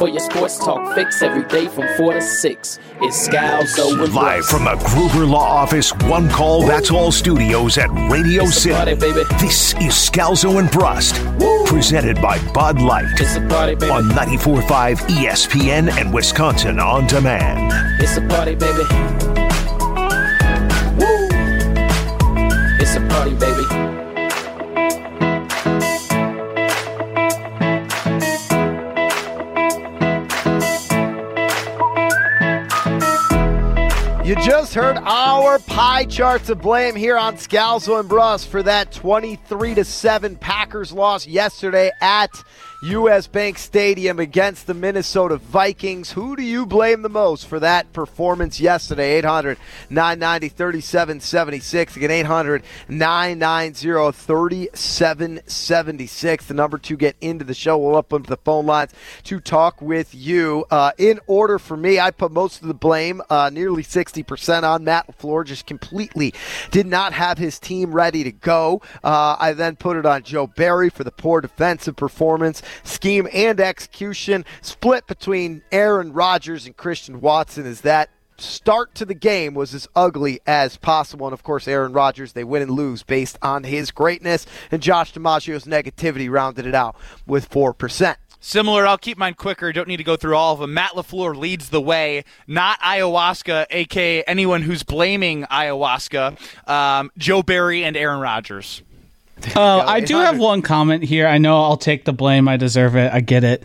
For your sports talk fix every day from 4 to 6, it's Scalzo and Live from the Gruber Law Office, one call, that's all studios at Radio It's City. party. This is Scalzo and Brust, presented by Bud Light It's a party, baby. on 94.5 ESPN and Wisconsin On Demand. It's a party, baby. Woo! It's a party, baby. You just heard our pie charts of blame here on Scalzo and Brust for that 23 to 7 Packers loss yesterday at US Bank Stadium against the Minnesota Vikings. Who do you blame the most for that performance yesterday? 800 990 3776. Again, 800 990 3776. The number to get into the show. We'll up the phone lines to talk with you. Uh, in order for me, I put most of the blame, uh, nearly 60% on Matt LaFleur. Just completely did not have his team ready to go. Uh, I then put it on Joe Barry for the poor defensive performance, scheme, and execution. Split between Aaron Rodgers and Christian Watson is that start to the game was as ugly as possible. And of course, Aaron Rodgers, they win and lose based on his greatness. And Josh DiMaggio's negativity rounded it out with 4%. Similar, I'll keep mine quicker. Don't need to go through all of them. Matt LaFleur leads the way, not ayahuasca, aka anyone who's blaming ayahuasca. Um, Joe Barry and Aaron Rodgers. Oh, I do have one comment here. I know I'll take the blame. I deserve it. I get it.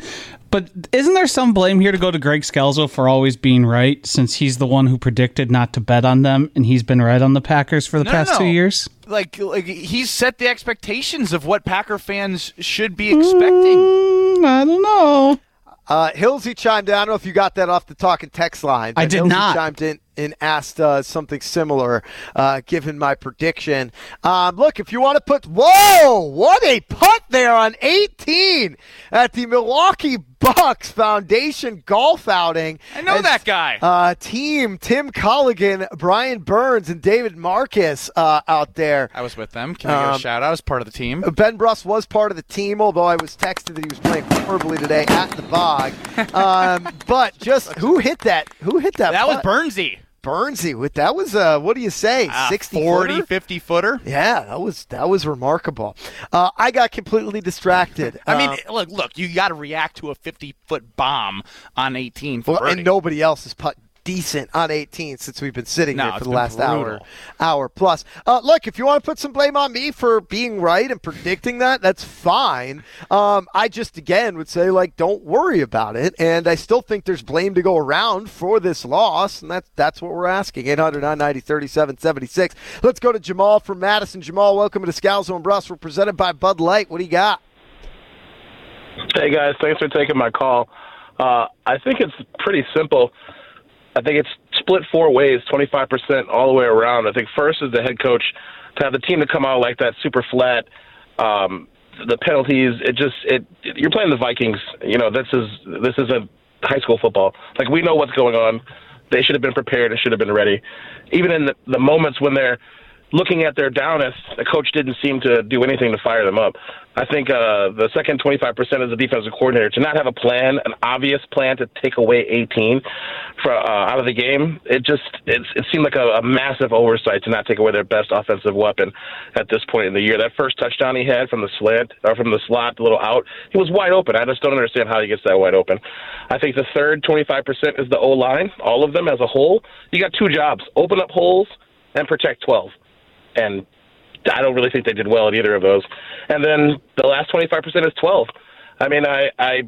But isn't there some blame here to go to Greg Scalzo for always being right, since he's the one who predicted not to bet on them, and he's been right on the Packers for the No, past no, two years? Like, like he's set the expectations of what Packer fans should be expecting. Mm, I don't know. Uh, Hillsy chimed in. I don't know if you got that off the talking text line. I did Hillsy not. chimed in and asked uh, something similar, uh, given my prediction. Um, look, if you want to put, whoa, what a putt there on 18 at the Milwaukee Bucks Foundation golf outing. I know As, that guy. Uh, team Tim Colligan, Brian Burns, and David Marcus uh, out there. I was with them. Can I give Um, a shout out as part of the team? Ben Brust was part of the team, although I was texted that he was playing horribly today at the bog. Um, but just who hit that? Who hit that? That was putt? Burnsy. Burnsy. With that was uh, what do you say? Uh, Sixty 40, footer? 50 footer. Yeah, that was that was remarkable. Uh, I got completely distracted. I mean, Uh, look, look, you got to react to a 50 foot bomb on 18 for well, and nobody else has put decent on 18 since we've been sitting No, here for the been last hour, hour plus. Uh, look, if you want to put some blame on me for being right and predicting that, that's fine. Um, I just again would say like, don't worry about it, and I still think there's blame to go around for this loss, and that's that's what we're asking. 800 990 3776. Let's go to Jamal from Madison. Jamal, welcome to Scalzo and Brust. We're presented by Bud Light. What do you got? Hey guys, thanks for taking my call. Uh, I think it's pretty simple. I think it's split four ways, 25% all the way around. I think first is the head coach to have the team to come out like that super flat. Um, the penalties, it just it you're playing the Vikings. You know, this is this is a high school football. Like we know what's going on. They should have been prepared and should have been ready. Even in the, the moments when they're looking at their downest, the coach didn't seem to do anything to fire them up. I think uh, the second 25% is the defensive coordinator to not have a plan, an obvious plan to take away 18 for, uh, out of the game. It just it, it seemed like a, a massive oversight to not take away their best offensive weapon at this point in the year. That first touchdown he had from the slant or from the slot, the little out, he was wide open. I just don't understand how he gets that wide open. I think the third 25% is the O line, all of them as a whole. You got two jobs: open up holes and protect 12 and I don't really think they did well at either of those. And then the last 25% is 12. I mean, I, I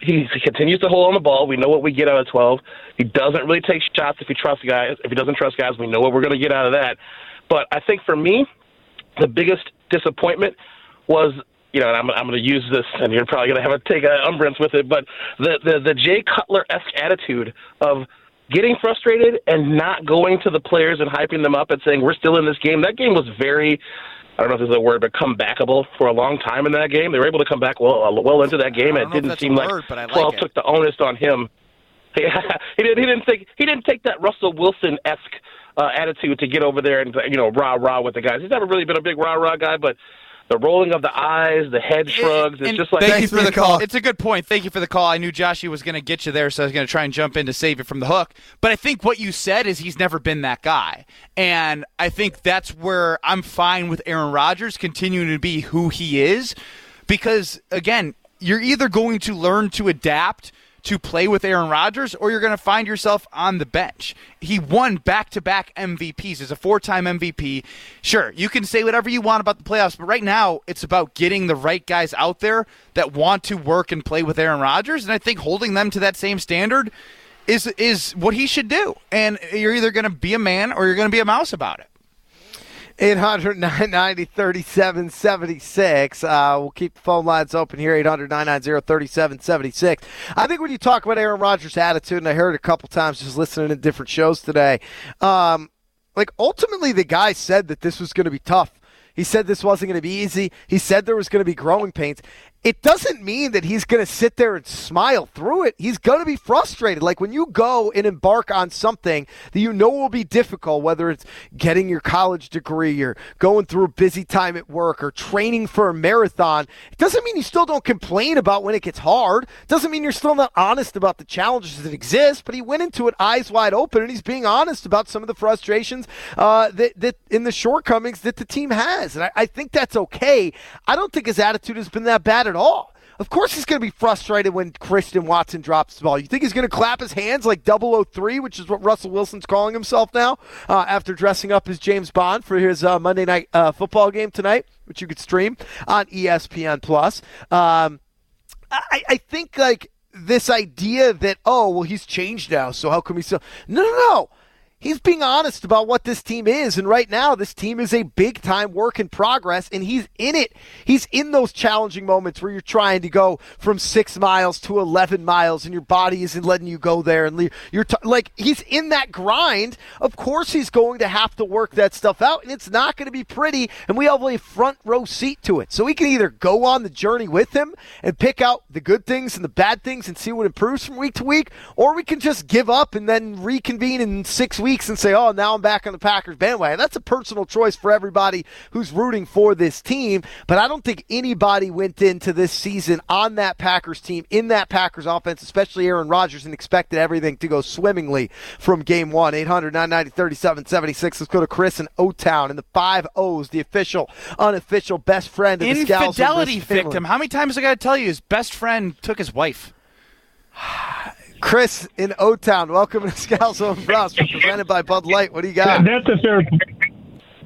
he, continues to hold on the ball. We know what we get out of 12. He doesn't really take shots if he trusts guys. If he doesn't trust guys, we know what we're going to get out of that. But I think for me, the biggest disappointment was you know, and I'm, I'm going to use this, and you're probably going to have to take a umbrance with it, but the the, the Jay Cutler esque attitude of getting frustrated and not going to the players and hyping them up and saying we're still in this game. That game was very. I don't know if there's a word, but comebackable for a long time in that game. They were able to come back well, uh, well into that game, it didn't seem like word, I like 12 it. took the onus on him he didn't. He didn't take. He didn't take that Russell Wilson esque uh, attitude to get over there and you know rah rah with the guys. He's never really been a big rah rah guy, but the rolling of the eyes, the head shrugs. It's just like thank you for the call. It's a good point. Thank you for the call. I knew Joshy was going to get you there, so I was going to try and jump in to save it from the hook. But I think what you said is he's never been that guy, and I think that's where I'm fine with Aaron Rodgers continuing to be who he is, because again, you're either going to learn to adapt to play with Aaron Rodgers, or you're going to find yourself on the bench. He won back to back MVPs as a four time MVP. Sure, you can say whatever you want about the playoffs, but right now it's about getting the right guys out there that want to work and play with Aaron Rodgers. And I think holding them to that same standard is is what he should do. And you're either going to be a man or you're going to be a mouse about it. 800 990 3776. Uh, we'll keep the phone lines open here 800 990 3776. I think when you talk about Aaron Rodgers' attitude, and I heard it a couple times just listening to different shows today, um, like ultimately the guy said that this was going to be tough. He said this wasn't going to be easy. He said there was going to be growing pains it doesn't mean that he's going to sit there and smile through it. He's going to be frustrated. Like when you go and embark on something that you know will be difficult, whether it's getting your college degree or going through a busy time at work or training for a marathon, it doesn't mean you still don't complain about when it gets hard. It doesn't mean you're still not honest about the challenges that exist, but he went into it eyes wide open and he's being honest about some of the frustrations uh, that, that in the shortcomings that the team has. And I, I think that's okay. I don't think his attitude has been that bad at all. Of course, he's going to be frustrated when Christian Watson drops the ball. You think he's going to clap his hands like 003, which is what Russell Wilson's calling himself now, uh, after dressing up as James Bond for his uh, Monday night uh, football game tonight, which you could stream on ESPN Plus. Um, I, I think like this idea that oh well he's changed now, so how come he still? No, no, no he's being honest about what this team is. And right now, this team is a big time work in progress, and he's in it. He's in those challenging moments where you're trying to go from six miles to 11 miles, and your body isn't letting you go there. And you're t- like, he's in that grind. Of course, he's going to have to work that stuff out, and it's not going to be pretty. And we have a front row seat to it. So we can either go on the journey with him and pick out the good things and the bad things and see what improves from week to week, or we can just give up and then reconvene in six weeks weeks and say, oh, now I'm back on the Packers bandwagon. That's a personal choice for everybody who's rooting for this team. But I don't think anybody went into this season on that Packers team, in that Packers offense, especially Aaron Rodgers, and expected everything to go swimmingly from game one. 800 990 3776. Let's go to Chris in O Town and the five O's, the official, unofficial best friend of the Infidelity victim. How many times I got to tell you his best friend took his wife? Chris in O Town, welcome to Scalzo and Brust, presented by Bud Light. What do you got? That's a fair.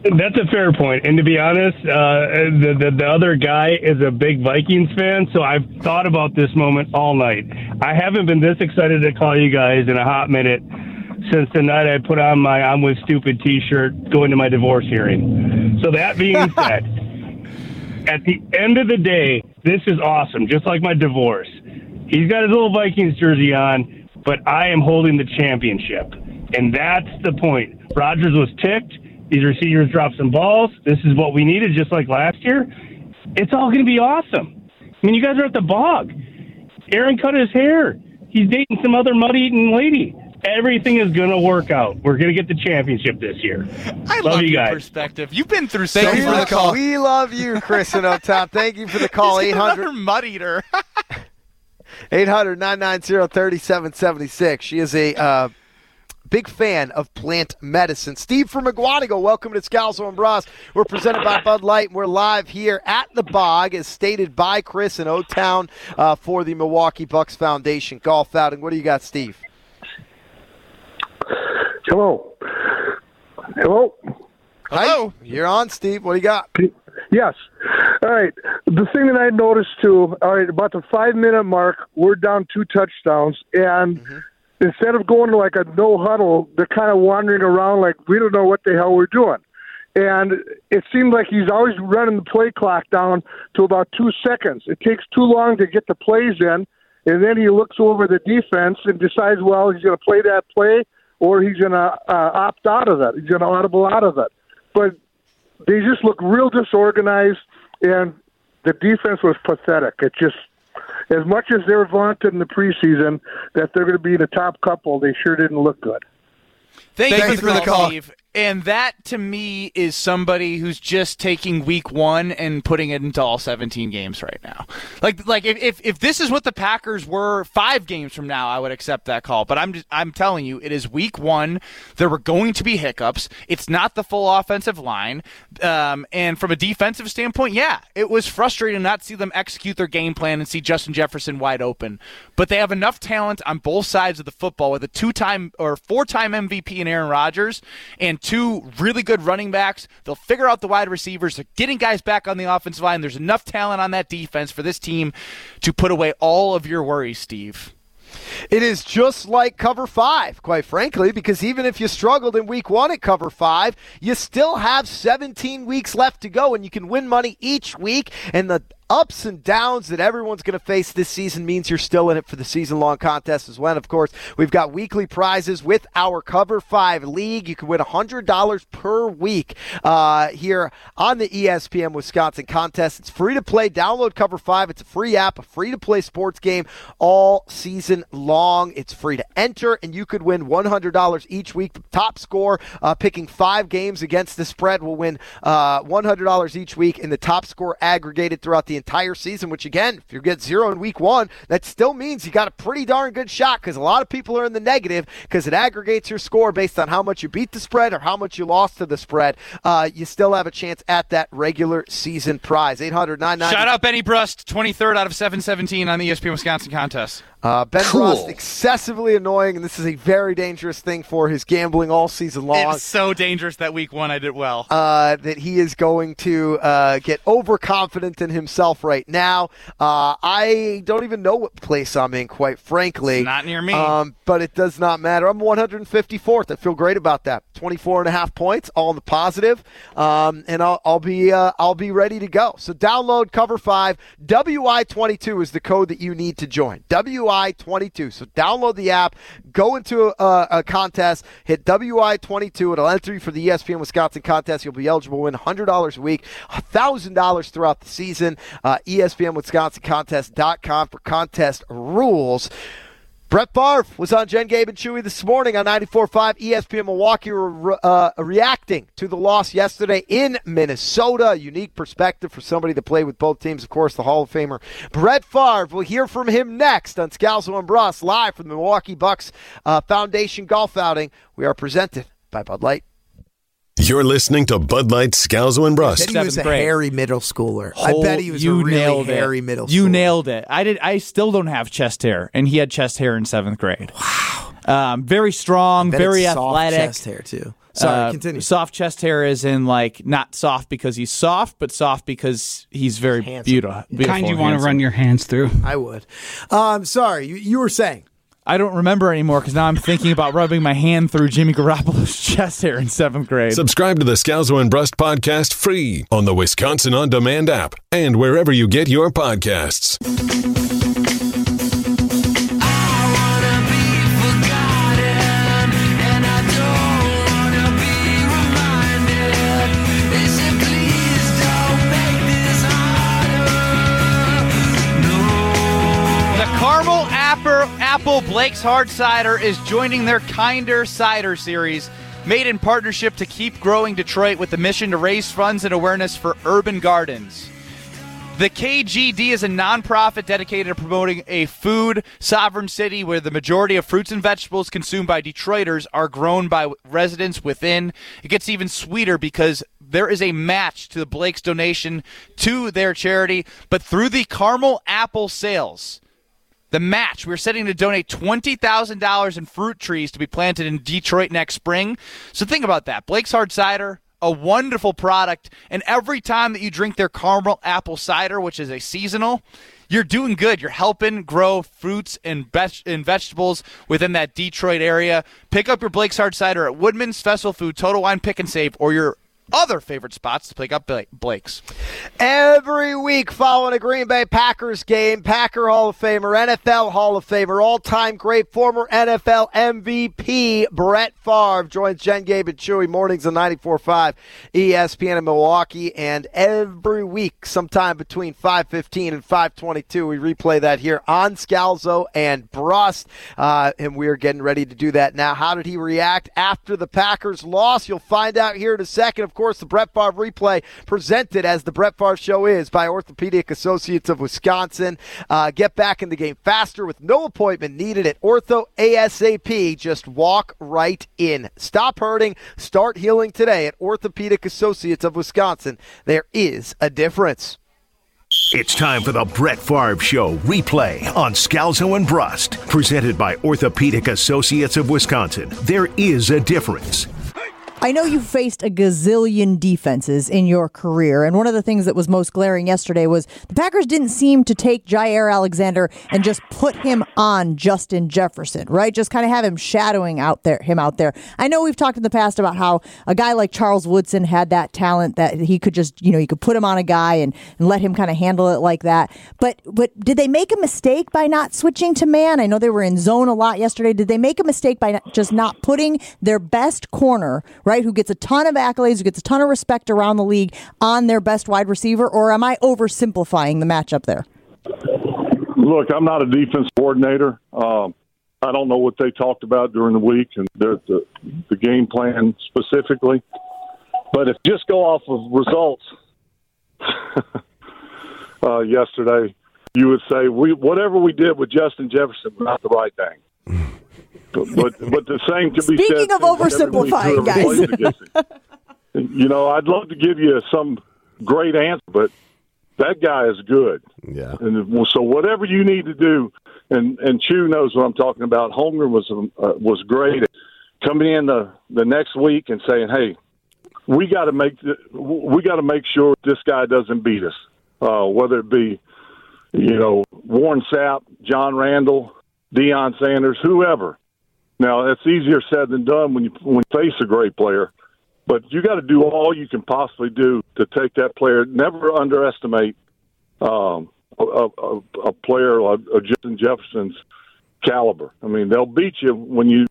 That's a fair point. And to be honest, uh, the, the the other guy is a big Vikings fan, so I've thought about this moment all night. I haven't been this excited to call you guys in a hot minute since the night I put on my "I'm with Stupid" T-shirt going to my divorce hearing. So that being said, at the end of the day, this is awesome. Just like my divorce. He's got his little Vikings jersey on, but I am holding the championship. And that's the point. Rodgers was ticked. These receivers dropped some balls. This is what we needed, just like last year. It's all going to be awesome. I mean, you guys are at the bog. Aaron cut his hair. He's dating some other mud eating lady. Everything is going to work out. We're going to get the championship this year. I love, love you guys. perspective. You've been through so Thank you for the call. We love you, Chris and Up Top. Thank you for the call. Eight hundred mud eater. 800 990 3776. She is a uh, big fan of plant medicine. Steve from Mukwonago, welcome to Scalzo and Brust. We're presented by Bud Light, and we're live here at the Bog, as stated by Chris in O Town uh, for the Milwaukee Bucks Foundation golf outing. What do you got, Steve? Hello. Hello. Hello. Hi. You're on, Steve. What do you got? Yes. All right. The thing that I noticed too, all right, about the five minute mark, we're down two touchdowns, and mm-hmm. instead of going to like a no huddle, they're kind of wandering around like we don't know what the hell we're doing. And it seemed like he's always running the play clock down to about two seconds. It takes too long to get the plays in, and then he looks over the defense and decides, well, he's going to play that play or he's going to uh, opt out of it. He's going to audible out of it. But they just look real disorganized, and the defense was pathetic. It just as much as they're vaunted in the preseason that they're going to be the top couple, they sure didn't look good. Thank, Thank you for the call, Steve. And that to me is somebody who's just taking week one and putting it into all 17 games right now. Like, like if, if this is what the Packers were five games from now, I would accept that call. But I'm just, I'm telling you, it is week one. There were going to be hiccups. It's not the full offensive line. Um, and from a defensive standpoint, yeah, it was frustrating to not see them execute their game plan and see Justin Jefferson wide open. But they have enough talent on both sides of the football with a two time or four time MVP in Aaron Rodgers and two really good running backs. They'll figure out the wide receivers. They're getting guys back on the offensive line. There's enough talent on that defense for this team to put away all of your worries, Steve. It is just like cover five, quite frankly, because even if you struggled in week one at cover five, you still have 17 weeks left to go, and you can win money each week. And the ups and downs that everyone's going to face this season means you're still in it for the season long contest as well. Of course, we've got weekly prizes with our Cover 5 League. You can win $100 per week uh, here on the ESPN Wisconsin contest. It's free to play. Download Cover 5. It's a free app, a free to play sports game all season long. It's free to enter, and you could win $100 each week. Top score uh, picking five games against the spread will win uh, $100 each week, and the top score aggregated throughout the entire season, which again, if you get zero in week one, that still means you got a pretty darn good shot because a lot of people are in the negative because it aggregates your score based on how much you beat the spread or how much you lost to the spread. Uh, you still have a chance at that regular season prize. 800 Shout out Benny Brust, 23rd out of 717 on the ESPN Wisconsin contest. Uh, ben cool. Brust, excessively annoying, and this is a very dangerous thing for his gambling all season long. It's so dangerous that week one I did well. Uh, that he is going to uh, get overconfident in himself right now. Uh, I don't even know what place I'm in, quite frankly. It's not near me. Um, but it does not matter. I'm 154th. I feel great about that. 24 and a half points, all in the positive. Um, and I'll, I'll be uh, I'll be ready to go. So download Cover Five. WI22 is the code that you need to join. WI WI22. So download the app, go into a, a contest, hit WI22. It'll enter you for the ESPN Wisconsin contest. You'll be eligible to win $100 a week, $1,000 throughout the season. Uh, ESPNWisconsinContest.com for contest rules. Brett Favre was on Jen Gabe and Chewy this morning on 94.5 ESPN Milwaukee, uh, reacting to the loss yesterday in Minnesota. Unique perspective for somebody to play with both teams. Of course, the Hall of Famer Brett Favre. We'll hear from him next on Scalzo and Brust, live from the Milwaukee Bucks uh, Foundation Golf Outing. We are presented by Bud Light. You're listening to Bud Light Scalzo and Brust. he was a grade. hairy middle schooler. I bet he was you a really hairy it. middle schooler. You nailed it. I did. I still don't have chest hair, and he had chest hair in seventh grade. Wow. Um, very strong, very athletic. chest hair too. Sorry, uh, continue. Soft chest hair is in like not soft because he's soft, but soft because he's very beautiful. beautiful. Kind you want to run your hands through. I would. Um, sorry, you, you were saying. I don't remember anymore because now I'm thinking about rubbing my hand through Jimmy Garoppolo's chest hair in seventh grade. Subscribe to the Scalzo and Brust podcast free on the Wisconsin On Demand app and wherever you get your podcasts. Blake's Hard Cider is joining their Kinder Cider series, made in partnership to keep growing Detroit with the mission to raise funds and awareness for urban gardens. The KGD is a nonprofit dedicated to promoting a food sovereign city where the majority of fruits and vegetables consumed by Detroiters are grown by residents within. It gets even sweeter because there is a match to the Blake's donation to their charity, but through the caramel apple sales the match. We're setting to donate $20,000 in fruit trees to be planted in Detroit next spring. So think about that. Blake's Hard Cider, a wonderful product. And every time that you drink their caramel apple cider, which is a seasonal, you're doing good. You're helping grow fruits and, be- and vegetables within that Detroit area. Pick up your Blake's Hard Cider at Woodman's Festival Food, Total Wine Pick and Save, or your other favorite spots to pick up Blake's. Every week following a Green Bay Packers game, Packer Hall of Famer, NFL Hall of Famer, all time great former NFL MVP Brett Favre joins Jen Gabe and Chewy mornings on 94.5 ESPN in Milwaukee. And every week, sometime between 5.15 and 5.22, we replay that here on Scalzo and Brust. Uh, and we are getting ready to do that now. How did he react after the Packers loss? You'll find out here in a second. Of course, the Brett Favre replay presented as the Brett Favre Show is by Orthopedic Associates of Wisconsin. Uh, get back in the game faster with no appointment needed at Ortho ASAP. Just walk right in. Stop hurting. Start healing today at Orthopedic Associates of Wisconsin. There is a difference. It's time for the Brett Favre Show replay on Scalzo and Brust, presented by Orthopedic Associates of Wisconsin. There is a difference. I know you faced a gazillion defenses in your career, and one of the things that was most glaring yesterday was the Packers didn't seem to take Jaire Alexander and just put him on Justin Jefferson, right? Just kind of have him shadowing out there, him out there. I know we've talked in the past about how a guy like Charles Woodson had that talent that he could just, you know, you could put him on a guy and, and let him kind of handle it like that. But but did they make a mistake by not switching to man? I know they were in zone a lot yesterday. Did they make a mistake by just not putting their best corner, right? Right? Who gets a ton of accolades, who gets a ton of respect around the league on their best wide receiver, or am I oversimplifying the matchup there? Look, I'm not a defense coordinator. Um, I don't know what they talked about during the week and the, the, game plan specifically. But if just go off of results uh, yesterday, you would say we whatever we did with Justin Jefferson was not the right thing. But but the same can be Speaking said. of oversimplifying, guys. you know, I'd love to give you some great answer, but that guy is good. Yeah. And so whatever you need to do, and and Chew knows what I'm talking about. Holmgren was uh, was great coming in the the next week and saying, hey. We got to make we got to make sure this guy doesn't beat us, uh, whether it be, you know, Warren Sapp, John Randle, Deion Sanders, whoever. Now that's easier said than done when you when you face a great player, but you got to do all you can possibly do to take that player. Never underestimate um, a, a, a player of, of Justin Jefferson's caliber. I mean, they'll beat you when you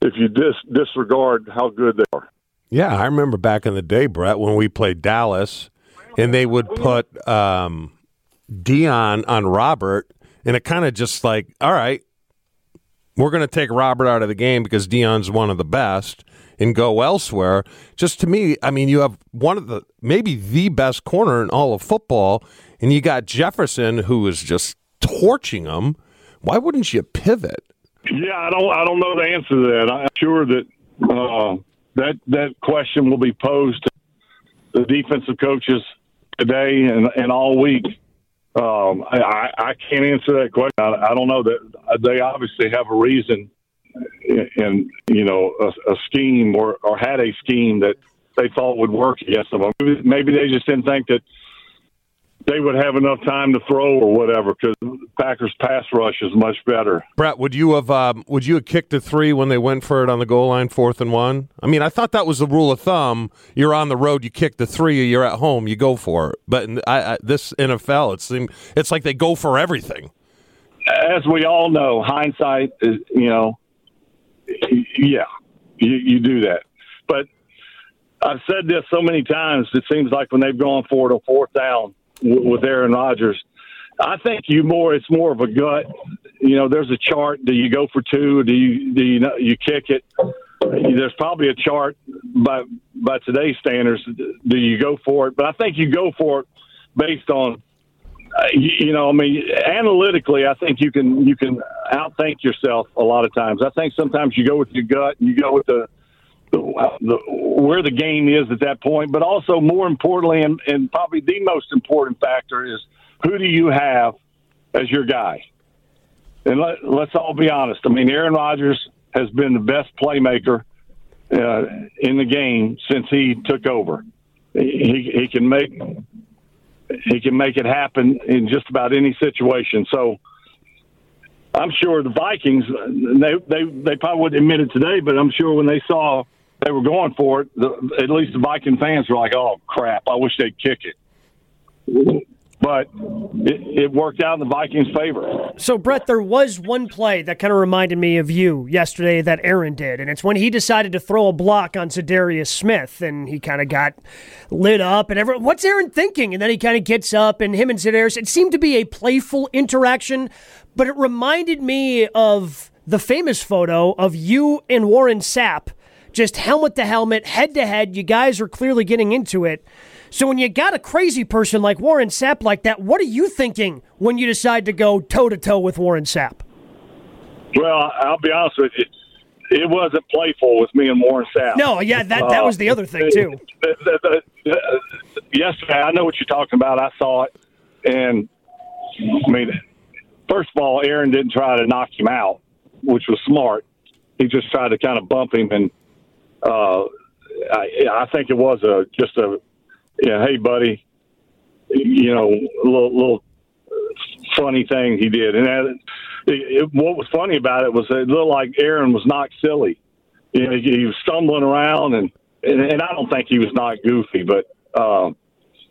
if you dis, disregard how good they are. Yeah, I remember back in the day, Brett, when we played Dallas, and they would put um, Deion on Robert, and it kind of just like, all right, we're going to take Robert out of the game because Deion's one of the best and go elsewhere. Just to me, I mean, you have one of the maybe the best corner in all of football, and you got Jefferson who is just torching him. Why wouldn't you pivot? Yeah, I don't. I don't know the answer to that. I'm sure that uh, that that question will be posed to the defensive coaches today and, and all week. Um, I, I can't answer that question. I, I don't know that they obviously have a reason and you know a, a scheme or, or had a scheme that they thought would work against them. Maybe they just didn't think that they would have enough time to throw or whatever because Packers pass rush is much better. Brett, would you have um, would you have kicked the three when they went for it on the goal line, fourth and one? I mean, I thought that was the rule of thumb. You're on the road, you kick the three. You're at home, you go for it. But in, I, I, this NFL, it seems it's like they go for everything. As we all know, hindsight is you know, yeah, you, you do that. But I've said this so many times. It seems like when they've gone for it on fourth down with Aaron Rodgers. I think you more. It's more of a gut. You know, there's a chart. Do you go for two? Do you do you know, you kick it? There's probably a chart by by today's standards. Do you go for it? But I think you go for it based on. Uh, you, you know, I mean, analytically, I think you can you can outthink yourself a lot of times. I think sometimes you go with your gut and you go with the the, where the game is at that point, but also more importantly, and, and probably the most important factor is who do you have as your guy? And let, let's all be honest. I mean, Aaron Rodgers has been the best playmaker uh, in the game since he took over. He, he can make he can make it happen in just about any situation. So I'm sure the Vikings they they they probably wouldn't admit it today, but I'm sure when they saw they were going for it, the, at least the Viking fans were like, "Oh crap! I wish they'd kick it." But it, it worked out in the Vikings' favor. So, Brett, there was one play that kind of reminded me of you yesterday that Aaron did, and it's when he decided to throw a block on Za'Darius Smith, and he kind of got lit up, and everyone, what's Aaron thinking? And then he kind of gets up, and him and Za'Darius, it seemed to be a playful interaction, but it reminded me of the famous photo of you and Warren Sapp just helmet to helmet, head to head. You guys are clearly getting into it. So when you got a crazy person like Warren Sapp like that, what are you thinking when you decide to go toe to toe with Warren Sapp? Well, I'll be honest with you. It wasn't playful with me and Warren Sapp. No, yeah, that that was the other thing too. Uh, yesterday, I know what you're talking about. I saw it, and I mean, first of all, Aaron didn't try to knock him out, which was smart. He just tried to kind of bump him, and uh, I, I think it was a just a yeah, hey, buddy, you know, little, little funny thing he did. And that, it, what was funny about it was it looked like Aaron was not silly. You know, he, he was stumbling around, and, and and I don't think he was not goofy, but um,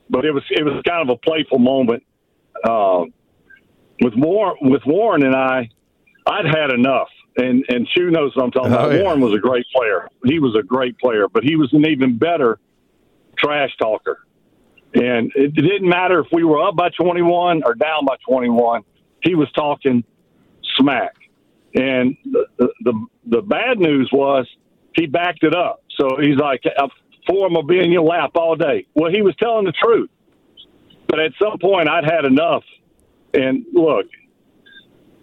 but it was it was kind of a playful moment. Um, with Warren, with Warren and I, I'd had enough. And and Chew knows what I'm talking oh, about. Yeah. Warren was a great player. He was a great player, but he was an even better trash talker. And it didn't matter if we were up by 21 or down by 21. He was talking smack. And the, the, the bad news was he backed it up. So he's like, of them will be in your lap all day. Well, he was telling the truth. But at some point, I'd had enough. And look,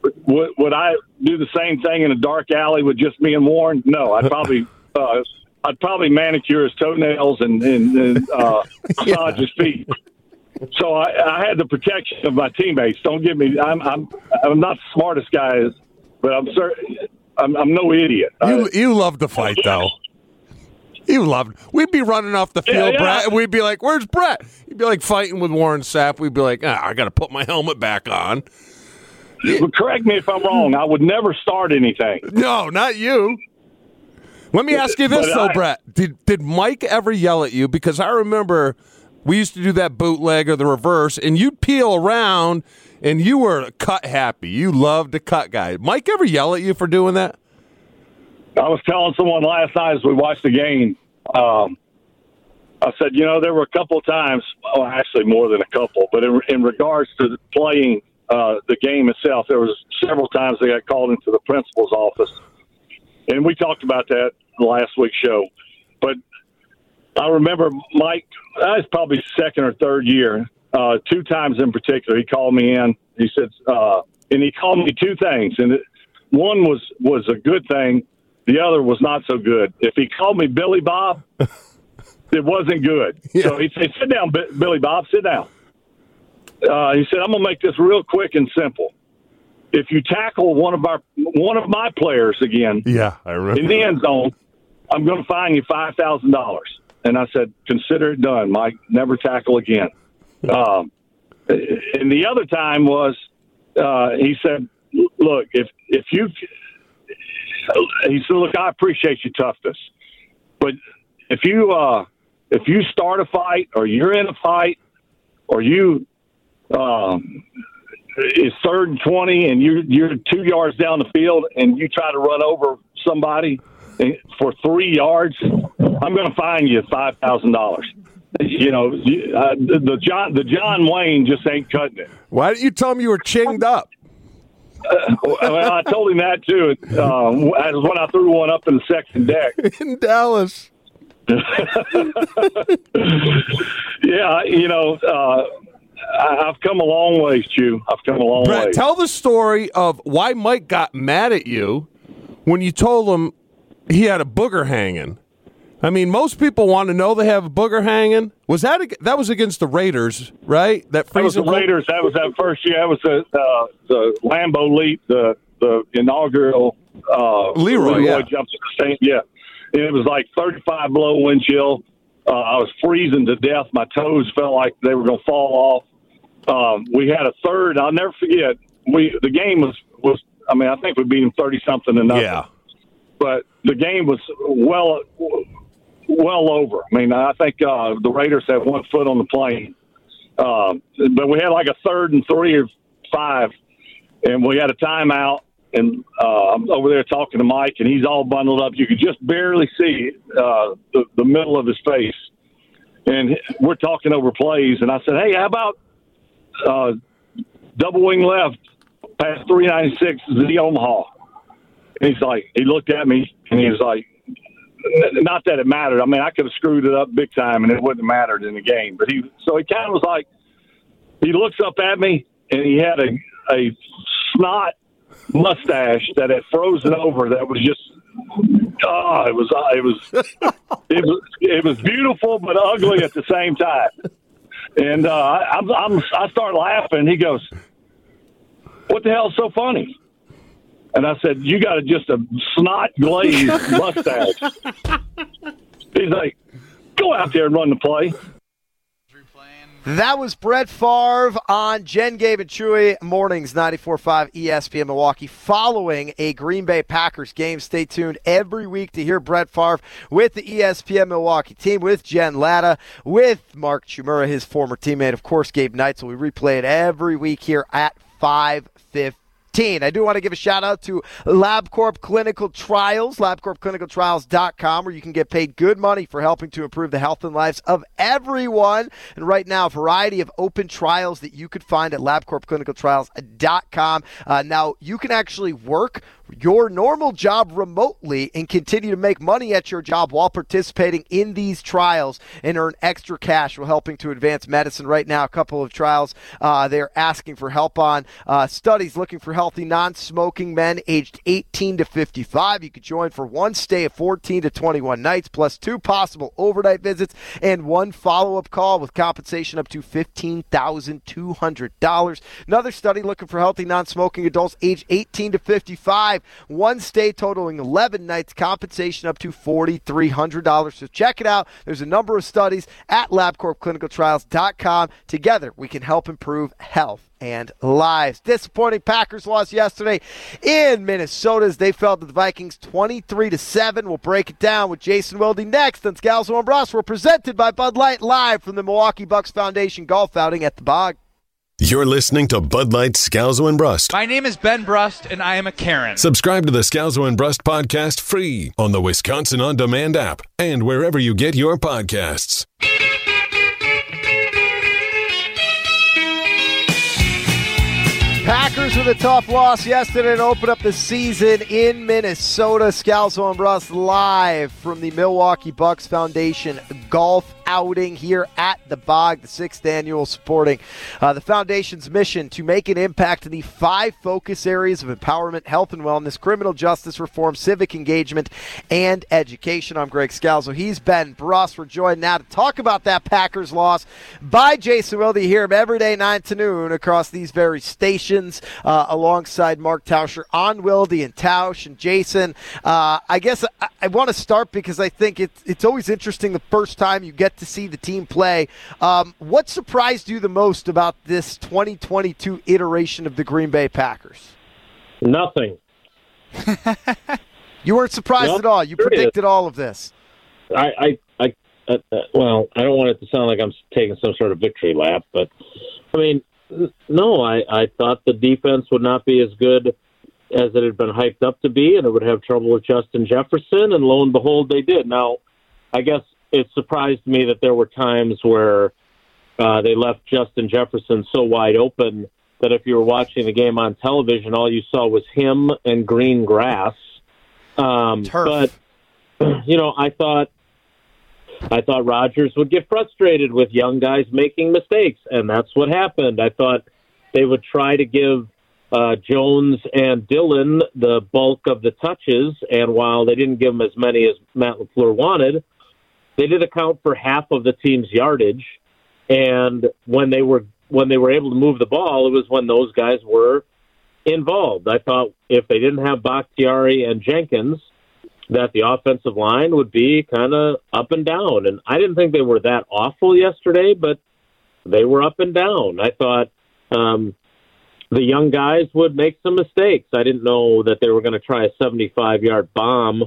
would, would I do the same thing in a dark alley with just me and Warren? No, I'd probably uh, I'd probably manicure his toenails and, and, and uh, massage his feet. So I, I had the protection of my teammates. Don't give me. I'm I'm I'm not the smartest guy, but I'm certain. I'm, I'm no idiot. You you love to fight though. You loved. We'd be running off the field, yeah, yeah. Brett, and we'd be like, "Where's Brett?" He'd be like fighting with Warren Sapp. We'd be like, ah, "I got to put my helmet back on." Well, correct me if I'm wrong. I would never start anything. No, not you. Let me ask you this but though, I, Brett. Did did Mike ever yell at you? Because I remember we used to do that bootleg or the reverse, and you'd peel around and you were cut happy. You loved to cut guy. Mike ever yell at you for doing that? I was telling someone last night as we watched the game. Um, I said, you know, there were a couple of times, well, actually more than a couple, but in, in regards to playing uh, the game itself, there was several times they got called into the principal's office and we talked about that last week's show. But I remember Mike. That was probably second or third year. Uh, two times in particular, he called me in. He said, uh, and he called me two things, and it, one was was a good thing. The other was not so good. If he called me Billy Bob, it wasn't good. Yeah. So he said, "Sit down, B- Billy Bob. Sit down." Uh, he said, "I'm gonna make this real quick and simple if you tackle one of our one of my players again, yeah, I remember. in the end zone, I'm going to fine you five thousand dollars. And I said, consider it done, Mike. Never tackle again. um, and the other time was, uh, he said, look, if if you, he said, look, I appreciate your toughness, but if you uh, if you start a fight or you're in a fight or you um, it's third and twenty, and you you're two yards down the field, and you try to run over somebody for three yards, I'm going to fine you five thousand dollars. You know, uh, the John the John Wayne just ain't cutting it. Why didn't you tell him you were chinged up? Uh, well, I told him that too. Uh, when I threw one up in the second deck in Dallas. yeah, you know, uh, I've come a long ways, Chew. I've come a long Brett, way. Tell the story of why Mike got mad at you when you told him he had a booger hanging. I mean, most people want to know they have a booger hanging. Was that a, that was against the Raiders, right? That, that was the Raiders. That was that first year. That was the uh, the Lambeau Leap, the the inaugural uh, Leroy, Leroy yeah. jump to the same. Yeah, and it was like 35 below wind chill. Uh, I was freezing to death. My toes felt like they were going to fall off. Um, we had a third. I'll never forget. We the game was was. I mean, I think we beat them thirty something to nothing. Yeah. but the game was well well over. I mean, I think uh, the Raiders had one foot on the plane, um, but we had like a third and three or five, and we had a timeout. And uh, I'm over there talking to Mike, and he's all bundled up. You could just barely see uh, the, the middle of his face. And we're talking over plays, and I said, "Hey, how about uh, double wing left past 396 is the Omaha?" And he's like, he looked at me, and he was like, not that it mattered. I mean, I could have screwed it up big time, and it wouldn't have mattered in the game. But he, so he kind of was like, he looks up at me, and he had a a snot mustache that had frozen over. That was just, oh, it was, it was, it was, it was beautiful but ugly at the same time. And uh, I, I'm, I'm, I start laughing. He goes, "What the hell's so funny?" And I said, "You got a, just a snot glazed mustache." He's like, "Go out there and run the play." That was Brett Favre on Jen, Gabe, and Chewy Mornings, 94.5 ESPN Milwaukee, following a Green Bay Packers game. Stay tuned every week to hear Brett Favre with the ESPN Milwaukee team, with Jen Latta, with Mark Chmura, his former teammate, of course, Gabe Knight. So we replay it every week here at 5.15. I do want to give a shout out to LabCorp Clinical Trials, labcorpclinicaltrials.com, where you can get paid good money for helping to improve the health and lives of everyone. And right now, a variety of open trials that you could find at labcorpclinicaltrials.com. Uh, now, you can actually work your normal job remotely and continue to make money at your job while participating in these trials and earn extra cash while helping to advance medicine. Right now, a couple of trials uh, they're asking for help on uh, studies looking for healthy non smoking men aged 18 to 55. You could join for one stay of 14 to 21 nights, plus two possible overnight visits and one follow up call with compensation up to $15,200. Another study looking for healthy non smoking adults aged 18 to 55 one stay totaling 11 nights, compensation up to $4,300. So check it out. There's a number of studies at labcorpclinicaltrials.com. Together, we can help improve health and lives. Disappointing Packers loss yesterday in Minnesota as they fell to the Vikings 23 to 7. We'll break it down with Jason Wilde next on Scalzo and Brust. We're presented by Bud Light live from the Milwaukee Bucks Foundation golf outing at the Bog. You're listening to Bud Light Scalzo and Brust. My name is Ben Brust, and I am a Karen. Subscribe to the Scalzo and Brust podcast free on the Wisconsin On Demand app and wherever you get your podcasts. Packers with a tough loss yesterday to open up the season in Minnesota. Scalzo and Brust live from the Milwaukee Bucks Foundation Golf outing here at the Bog, the sixth annual, supporting uh, the Foundation's mission to make an impact in the five focus areas of empowerment, health and wellness, criminal justice reform, civic engagement, and education. I'm Greg Scalzo. He's Ben Brust. We're joined now to talk about that Packers loss by Jason Wilde. Him every day, 9 to noon, across these very stations, uh, alongside Mark Tauscher on Wilde and Tausch and Jason. Uh, I guess I, I want to start because I think it's, it's always interesting the first time you get to see the team play. Um, what surprised you the most about this 2022 iteration of the Green Bay Packers? Nothing. you weren't surprised at all. You predicted all of this. I, I, I uh, uh, well, I don't want it to sound like I'm taking some sort of victory lap, but I mean, no, I, I thought the defense would not be as good as it had been hyped up to be, and it would have trouble with Justin Jefferson, and lo and behold, they did. Now, I guess it surprised me that there were times where uh, they left Justin Jefferson so wide open that if you were watching the game on television, all you saw was him and green grass. Um, but you know, I thought I thought Rodgers would get frustrated with young guys making mistakes, and that's what happened. I thought they would try to give uh, Jones and Dillon the bulk of the touches, and while they didn't give them as many as Matt LaFleur wanted, they did account for half of the team's yardage. And when they were when they were able to move the ball, it was when those guys were involved. I thought if they didn't have Bakhtiari and Jenkins, that the offensive line would be kind of up and down. And I didn't think they were that awful yesterday, but they were up and down. I thought um, the young guys would make some mistakes. I didn't know that they were going to try a 75 yard bomb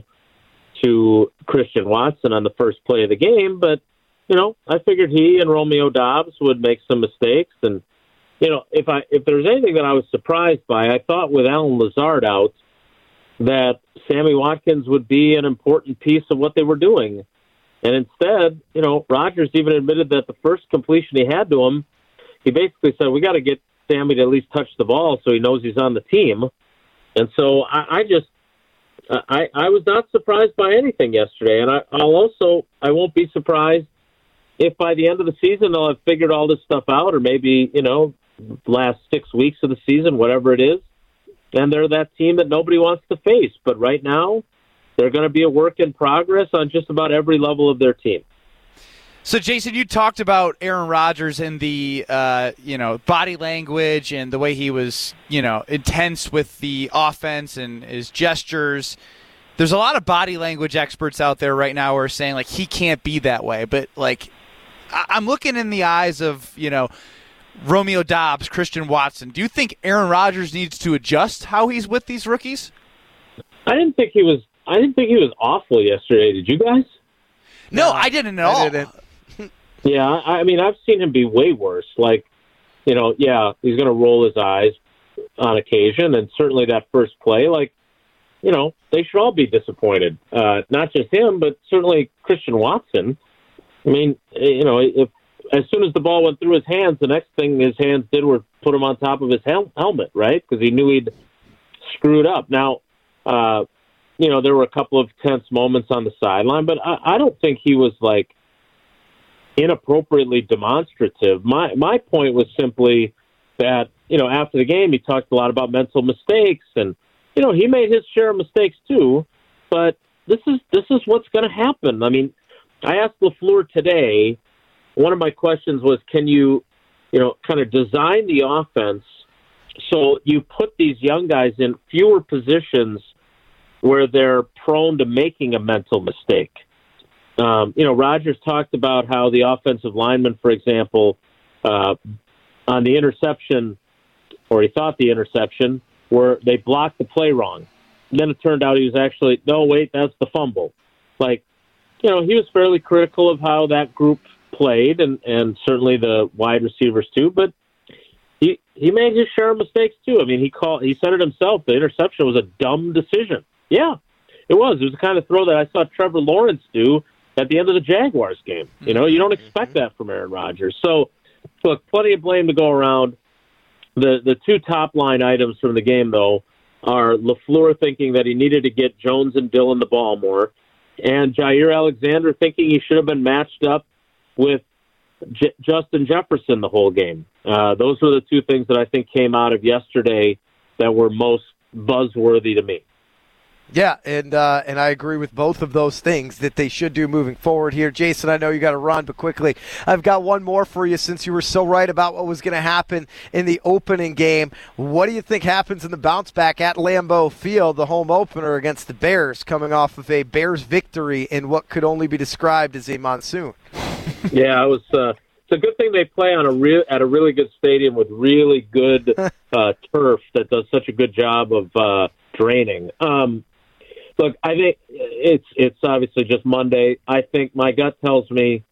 to Christian Watson on the first play of the game, but you know, I figured he and Romeo Doubs would make some mistakes and you know, if I if there's anything that I was surprised by, I thought with Allen Lazard out that Sammy Watkins would be an important piece of what they were doing. And instead, you know, Rodgers even admitted that the first completion he had to him, he basically said, "We got to get Sammy to at least touch the ball so he knows he's on the team." And so I, I just, I, I was not surprised by anything yesterday, and I, I'll also, I won't be surprised if by the end of the season they'll have figured all this stuff out, or maybe you know, last six weeks of the season, whatever it is, and they're that team that nobody wants to face. But right now, they're going to be a work in progress on just about every level of their team. So, Jason, you talked about Aaron Rodgers and the uh, you know body language and the way he was you know intense with the offense and his gestures. There's a lot of body language experts out there right now who are saying like he can't be that way, but like I'm looking in the eyes of you know Romeo Doubs, Christian Watson. Do you think Aaron Rodgers needs to adjust how he's with these rookies? I didn't think he was. I didn't think he was awful yesterday. Did you guys? No, no I didn't at all. Didn't. Yeah, I mean, I've seen him be way worse. Like, you know, yeah, he's going to roll his eyes on occasion, and certainly that first play, like, you know, they should all be disappointed. Uh, not just him, but certainly Christian Watson. I mean, you know, if as soon as the ball went through his hands, the next thing his hands did was put him on top of his hel- helmet, right? Because he knew he'd screwed up. Now, uh, you know, there were a couple of tense moments on the sideline, but I, I don't think he was like inappropriately demonstrative. My my point was simply that you know after the game he talked a lot about mental mistakes, and you know he made his share of mistakes too. But this is this is what's going to happen. I mean, I asked LaFleur today one of my questions was, can you, you know, kind of design the offense so you put these young guys in fewer positions where they're prone to making a mental mistake. Um, you know, Rodgers talked about how the offensive lineman, for example, uh, on the interception, or he thought the interception, where they blocked the play wrong. And then it turned out he was actually, no, wait, that's the fumble. Like, you know, he was fairly critical of how that group played, and and certainly the wide receivers too. But he he made his share of mistakes too. I mean, he called he said it himself. The interception was a dumb decision. Yeah, it was. It was the kind of throw that I saw Trevor Lawrence do at the end of the Jaguars game. You know, you don't expect that from Aaron Rodgers. So, look, plenty of blame to go around. The the two top line items from the game though are LaFleur thinking that he needed to get Jones and Dillon the ball more, and Jaire Alexander thinking he should have been matched up with J- Justin Jefferson the whole game. Uh, those were the two things that I think came out of yesterday that were most buzzworthy to me. Yeah, and uh, and I agree with both of those things that they should do moving forward here. Jason, I know you got to run, but quickly, I've got one more for you since you were so right about what was going to happen in the opening game. What do you think happens in the bounce back at Lambeau Field, the home opener against the Bears, coming off of a Bears victory in what could only be described as a monsoon? yeah, it was. Uh, it's a good thing they play on a real at a really good stadium with really good uh, turf that does such a good job of uh, draining. Um, look, I think it's it's obviously just Monday. I think my gut tells me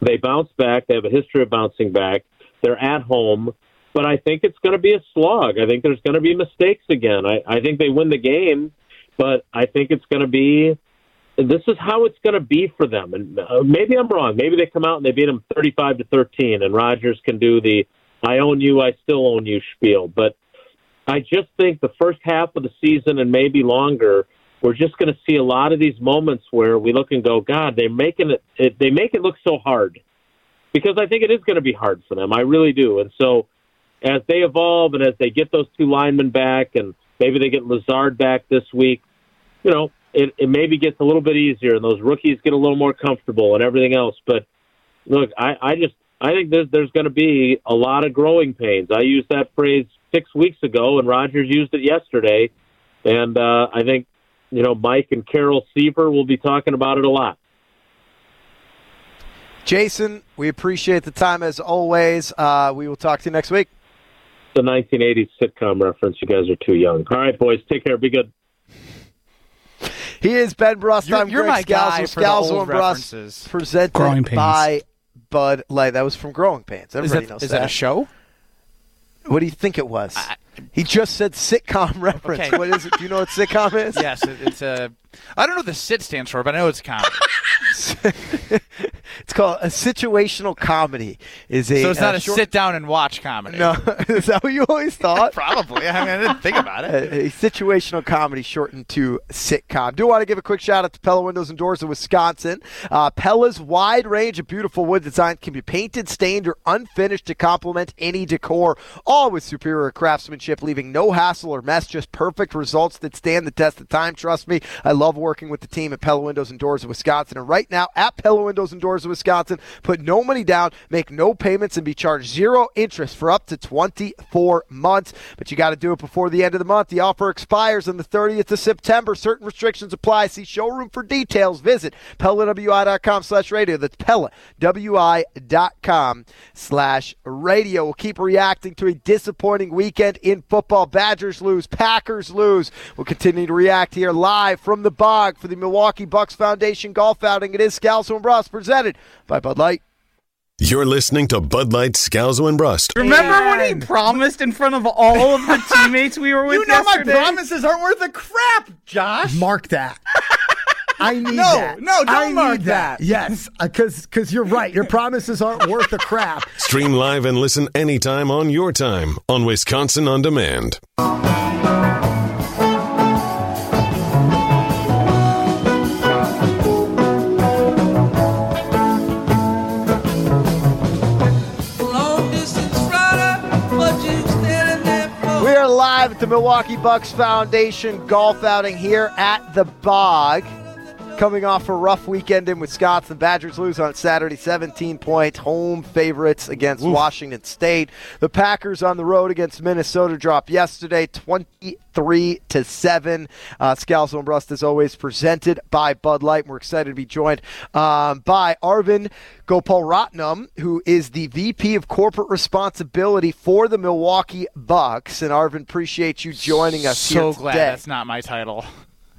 they bounce back. They have a history of bouncing back. They're at home, but I think it's going to be a slog. I think there's going to be mistakes again. I, I think they win the game, but I think it's going to be this is how it's going to be for them. And uh, maybe I'm wrong. Maybe they come out and they beat them 35 to 13, and Rodgers can do the "I own you, I still own you" spiel. But I just think the first half of the season and maybe longer, we're just going to see a lot of these moments where we look and go, God, they're making it, it they make it look so hard because I think it is going to be hard for them. I really do. And so as they evolve and as they get those two linemen back and maybe they get Lazard back this week, you know, it, it maybe gets a little bit easier and those rookies get a little more comfortable and everything else. But look, I, I just I think there's there's going to be a lot of growing pains. I used that phrase six weeks ago, and Rodgers used it yesterday, and uh, I think you know Mike and Carol Seaver will be talking about it a lot. Jason, we appreciate the time as always. Uh, we will talk to you next week. the 1980s sitcom reference. You guys are too young. All right, boys, take care. Be good. He is Ben Brust. You're, I'm you're Greg my guy Scalzo. for Scalzo and Brust references. presented Growing Pains. by Bud Light. That was from Growing Pains. Is Everybody that, knows is that. that a show? What do you think it was? He just said sitcom reference. Okay. What is it? Do you know what sitcom is? Yes, it, it's a. I don't know what the sit stands for, but I know it's comedy. it's called a situational comedy. Is a so it's not a a short- sit down and watch comedy. No, is that what you always thought? Probably. I mean, I didn't think about it. a, a situational comedy shortened to sitcom. Do I want to give a quick shout out to Pella Windows and Doors of Wisconsin. Uh, Pella's wide range of beautiful wood designs can be painted, stained, or unfinished to complement any decor, all with superior craftsmanship, leaving no hassle or mess, just perfect results that stand the test of time. Trust me, I love working with the team at Pella Windows and Doors of Wisconsin. And right now, at Pella Windows and Doors of Wisconsin, put no money down, make no payments, and be charged zero interest for up to 24 months. But you got to do it before the end of the month. The offer expires on the 30th of September. Certain restrictions apply. See showroom for details. Visit PellaWI.com slash radio. That's PellaWI.com slash radio. We'll keep reacting to a disappointing weekend in football. Badgers lose. Packers lose. We'll continue to react here live from the bog for the Milwaukee Bucks Foundation golf outing. It is Scalzo and Brust presented by Bud Light. You're listening to Bud Light, Scalzo, and Brust. Remember when he promised in front of all of the teammates we were with You know yesterday? my promises aren't worth a crap, Josh. Mark that. I need No, that. no, don't I mark need that. Yes, uh, because because you're right. Your promises aren't worth a crap. Stream live and listen anytime on your time on Wisconsin On Demand. Live at the Milwaukee Bucks Foundation golf outing here at the Bog. Coming off a rough weekend in Wisconsin, Badgers lose on Saturday, 17 point home favorites against Washington State. The Packers on the road against Minnesota drop yesterday, 23 to seven. Uh, Scalzo and Brust, as always, presented by Bud Light. We're excited to be joined um, by Arvin Gopal Ratnam, who is the VP of Corporate Responsibility for the Milwaukee Bucks. And Arvind, appreciate you joining us so glad today. that's not my title.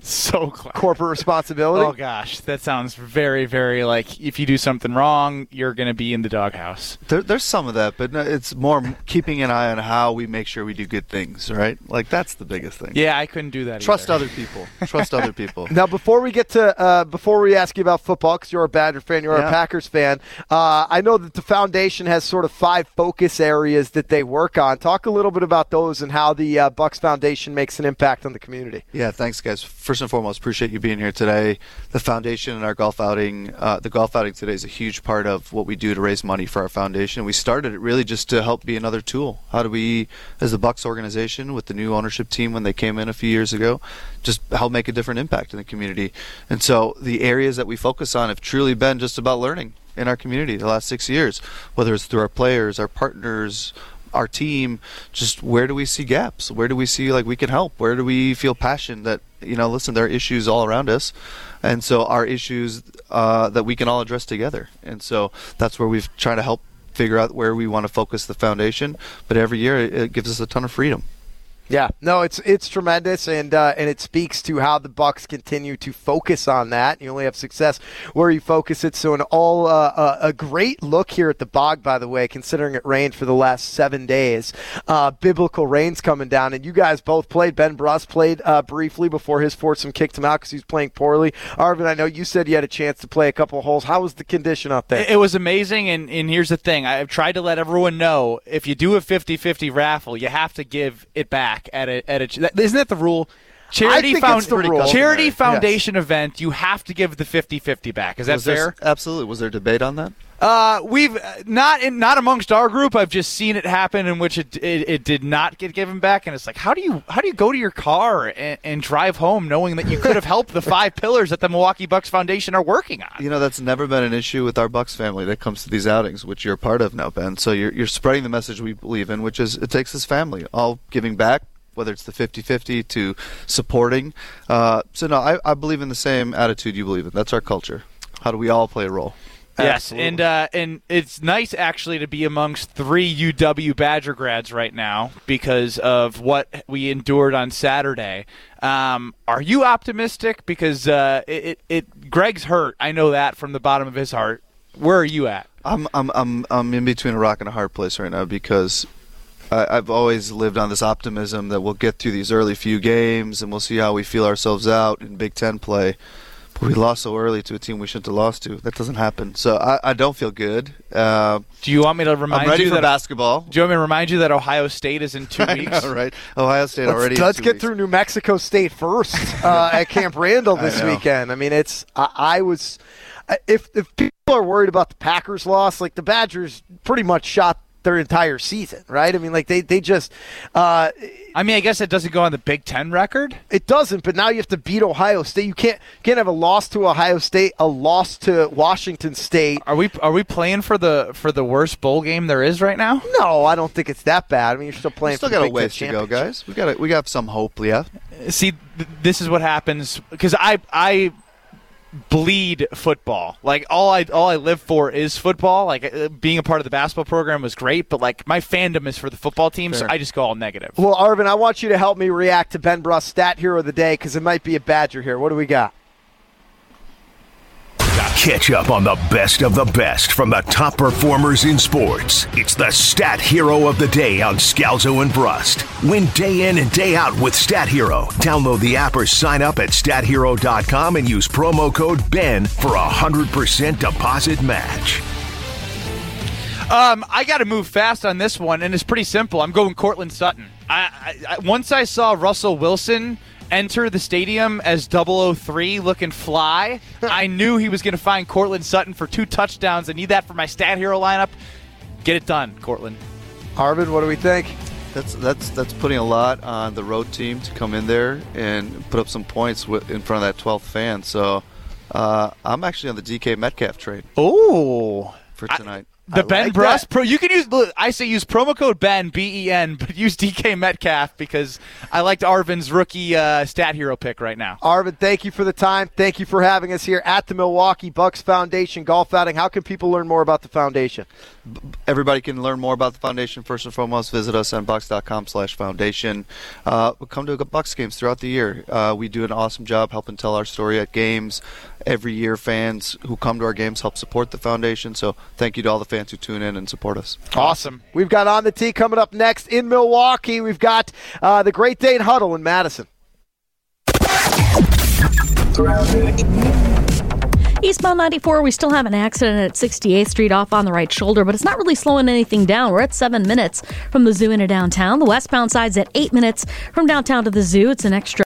So glad. Corporate responsibility. Oh gosh, that sounds very, very like if you do something wrong, you're going to be in the doghouse. There, there's some of that, but no, it's more keeping an eye on how we make sure we do good things, right? Like that's the biggest thing. Yeah, I couldn't do that. Trust either. other people. Trust other people. Now, before we get to uh, before we ask you about football, because you're a Badger fan, you're Yeah. a Packers fan. Uh, I know that the foundation has sort of five focus areas that they work on. Talk a little bit about those and how the uh, Bucks Foundation makes an impact on the community. Yeah, thanks, guys. First and foremost, appreciate you being here today. The foundation and our golf outing, uh, the golf outing today is a huge part of what we do to raise money for our foundation. We started it really just to help be another tool. How do we, as the Bucks organization, with the new ownership team when they came in a few years ago, just help make a different impact in the community? And so the areas that we focus on have truly been just about learning in our community the last six years, whether it's through our players, our partners, our team just where do we see gaps where do we see like we can help where do we feel passion that you know listen there are issues all around us and so our issues uh, that we can all address together. And so that's where we've tried to help figure out where we want to focus the foundation but every year it, it gives us a ton of freedom Yeah, no, it's it's tremendous, and uh, and it speaks to how the Bucks continue to focus on that. You only have success where you focus it. So, an all uh, uh, a great look here at the bog, by the way, considering it rained for the last seven days. Uh, biblical rains coming down, and you guys both played. Ben Brust played uh, briefly before his foursome kicked him out because he was playing poorly. Arvind, I know you said you had a chance to play a couple of holes. How was the condition out there? It, it was amazing, and, and here's the thing. I've tried to let everyone know if you do a 50-50 raffle, you have to give it back at a at a. that- Isn't that the rule? Charity think found it's the rule. charity Yes. foundation event. You have to give the 50-50 back. Is that Was there- fair? absolutely was there debate on that Uh, we've uh, not in not amongst our group. I've just seen it happen in which it, it it did not get given back, and it's like, how do you how do you go to your car and, and drive home knowing that you could have helped the five pillars that the Milwaukee Bucks Foundation are working on? You know, that's never been an issue with our Bucks family that comes to these outings, which you're a part of now, Ben. So you're, you're spreading the message we believe in, which is it takes us family, all giving back, whether it's the 50 50 to supporting. Uh, so, no, I, I believe in the same attitude you believe in. That's our culture. How do we all play a role? Yes, and uh, and it's nice actually to be amongst three UW Badger grads right now because of what we endured on Saturday. Um, are you optimistic? Because uh, it, it, it Greg's hurt. I know that from the bottom of his heart. Where are you at? I'm I'm I'm I'm in between a rock and a hard place right now because I, I've always lived on this optimism that we'll get through these early few games and we'll see how we feel ourselves out in Big Ten play. But we lost so early to a team we shouldn't have lost to. That doesn't happen. So I, I don't feel good. Uh, do you want me to remind I'm ready you for that basketball? Do you want me to remind you that Ohio State is in two weeks? know, right? Ohio State let's, already. Let's get through New Mexico State first uh, at Camp Randall this weekend. I mean, it's I, I was if if people are worried about the Packers loss, like the Badgers pretty much shot their entire season, right? I mean, like they they just. Uh, I mean, I guess it doesn't go on the Big Ten record. It doesn't, but now you have to beat Ohio State. You can't can't have a loss to Ohio State, a loss to Washington State. Are we are we playing for the for the worst bowl game there is right now? No, I don't think it's that bad. I mean, you're still playing. We still got a ways to go, guys. We got we got some hope, yeah. See, th- this is what happens because I I bleed football. Like all I all I live for is football. Like uh, being a part of the basketball program was great, but like my fandom is for the football team, so I just go all negative. Well, Arvind, I want you to help me react to Ben Brust stat hero of the day because it might be a Badger here. What do we got? Catch up on the best of the best from the top performers in sports. It's the Stat Hero of the Day on Scalzo and Brust. Win day in and day out with Stat Hero. Download the app or sign up at stathero.com and use promo code BEN for a 100% deposit match. Um, I got to move fast on this one, and it's pretty simple. I'm going Courtland Sutton. I, I, I once I saw Russell Wilson enter the stadium as 003 looking fly, I knew he was going to find Courtland Sutton for two touchdowns. I need that for my stat hero lineup. Get it done, Courtland. Arvind, what do we think? That's that's that's putting a lot on the road team to come in there and put up some points in front of that 12th fan. So uh, I'm actually on the DK Metcalf trade. Oh, for tonight. The I Ben like Brust that. Pro. You can use. I say use promo code Ben B E N, but use DK Metcalf because I liked Arvind's rookie uh, stat hero pick right now. Arvind, thank you for the time. Thank you for having us here at the Milwaukee Bucks Foundation Golf Outing. How can people learn more about the foundation? Everybody can learn more about the foundation. First and foremost, visit us on bucks.com slash foundation. Uh, come to Bucks games throughout the year. Uh, we do an awesome job helping tell our story at games. Every year, fans who come to our games help support the foundation. So thank you to all the fans who tune in and support us. Awesome. We've got On the Tee coming up next in Milwaukee. We've got uh, the Great Dane Huddle in Madison. Eastbound 94, we still have an accident at 68th Street off on the right shoulder, but it's not really slowing anything down. We're at seven minutes from the zoo into downtown. The westbound side's at eight minutes from downtown to the zoo. It's an extra